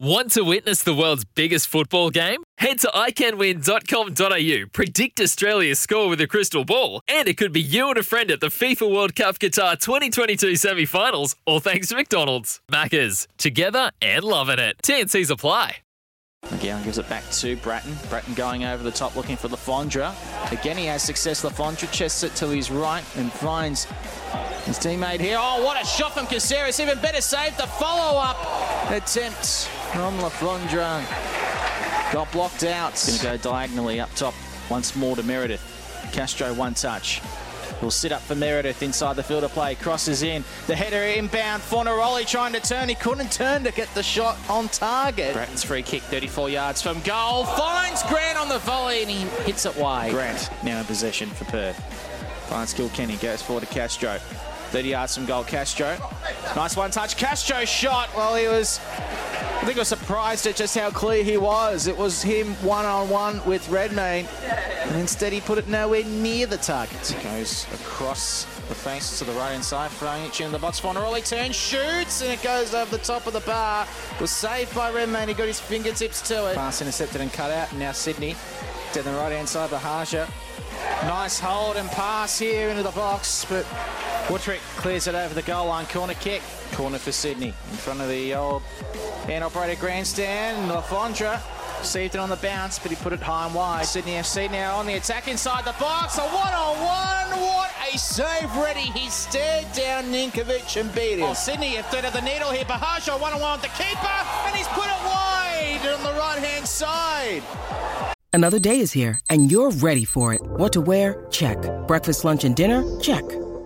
Want to witness the world's biggest football game? Head to iCanWin.com.au, predict Australia's score with a crystal ball, and it could be you and a friend at the FIFA World Cup Qatar 2022 semi finals, all thanks to McDonald's. Maccas, together and loving it. TNC's apply. McGowan gives it back to Brattan. Brattan going over the top looking for Le Fondre. Again, he has success. Le Fondre chests it to his right and finds his teammate here. Oh, what a shot from Caceres. Even better save. The follow-up attempt from Le Fondre. Got blocked out. Going to go diagonally up top once more to Meredith. Castro one touch. Will sit up for Meredith inside the field of play. Crosses in. The header inbound. Fornaroli trying to turn. He couldn't turn to get the shot on target. Brattan's free kick 34 yards from goal. Finds Grant on the volley and he hits it wide. Grant now in possession for Perth. Finds Kilkenny. Goes forward to Castro. 30 yards from goal. Castro. Nice one touch. Castro shot. Well, he was I think I was surprised at just how clear he was. It was him one on one with Redmayne, and instead he put it nowhere near the target. He goes across the face to the right hand side, throwing it in the box. Fornaroli turns, shoots, and it goes over the top of the bar. Was saved by Redmayne. He got his fingertips to it. Pass intercepted and cut out. And now Sydney to the right hand side, Buhagiar. Nice hold and pass here into the box, but Woodrick clears it over the goal line. Corner kick. Corner for Sydney. In front of the old and operator grandstand. Le Fondre received it on the bounce, but he put it high and wide. Sydney FC now on the attack inside the box. A one-on-one. What a save ready. He stared down Ninkovic and beat him. Oh, Sydney have threaded the needle here. Buhagiar one-on-one with the keeper, and he's put it wide on the right-hand side. Another day is here, and you're ready for it. What to wear? Check. Breakfast, lunch, and dinner? Check.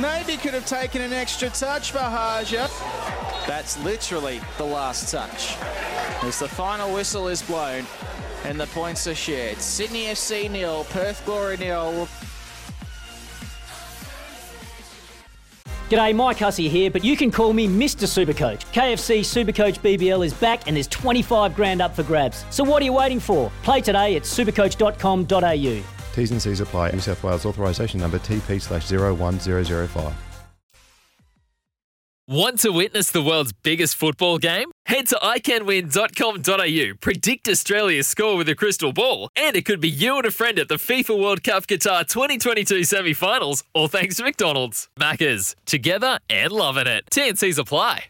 Maybe could have taken an extra touch, Buhagiar. That's literally the last touch. As the final whistle is blown and the points are shared. Sydney FC nil, Perth Glory nil. G'day, Mike Hussey here, but you can call me Mr. Supercoach. KFC Supercoach BBL is back and there's 25 grand up for grabs. So what are you waiting for? Play today at supercoach.com.au. T's and C's apply. New South Wales authorisation number TP slash 01005. Want to witness the world's biggest football game? Head to iCanWin.com.au, predict Australia's score with a crystal ball, and it could be you and a friend at the FIFA World Cup Qatar 2022 semi finals, all thanks to McDonald's. Maccas, together and loving it. TNC's apply.